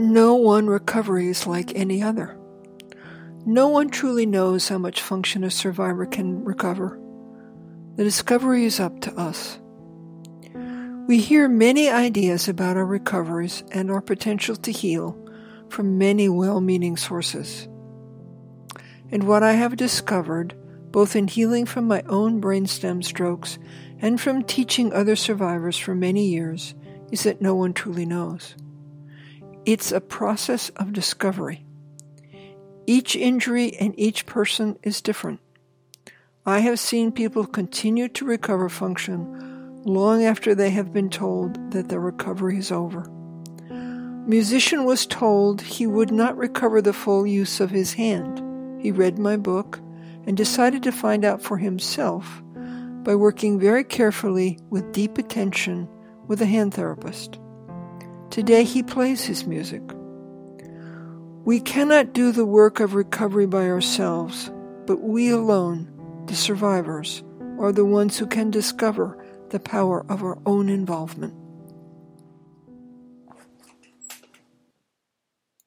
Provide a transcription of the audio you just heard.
No one recovery is like any other. No one truly knows how much function a survivor can recover. The discovery is up to us. We hear many ideas about our recoveries and our potential to heal from many well meaning sources. And what I have discovered, both in healing from my own brainstem strokes and from teaching other survivors for many years, is that no one truly knows. It's a process of discovery. Each injury and each person is different. I have seen people continue to recover function long after they have been told that their recovery is over. Musician was told he would not recover the full use of his hand. He read my book and decided to find out for himself by working very carefully with deep attention with a hand therapist. Today he plays his music. We cannot do the work of recovery by ourselves, but we alone, the survivors, are the ones who can discover the power of our own involvement.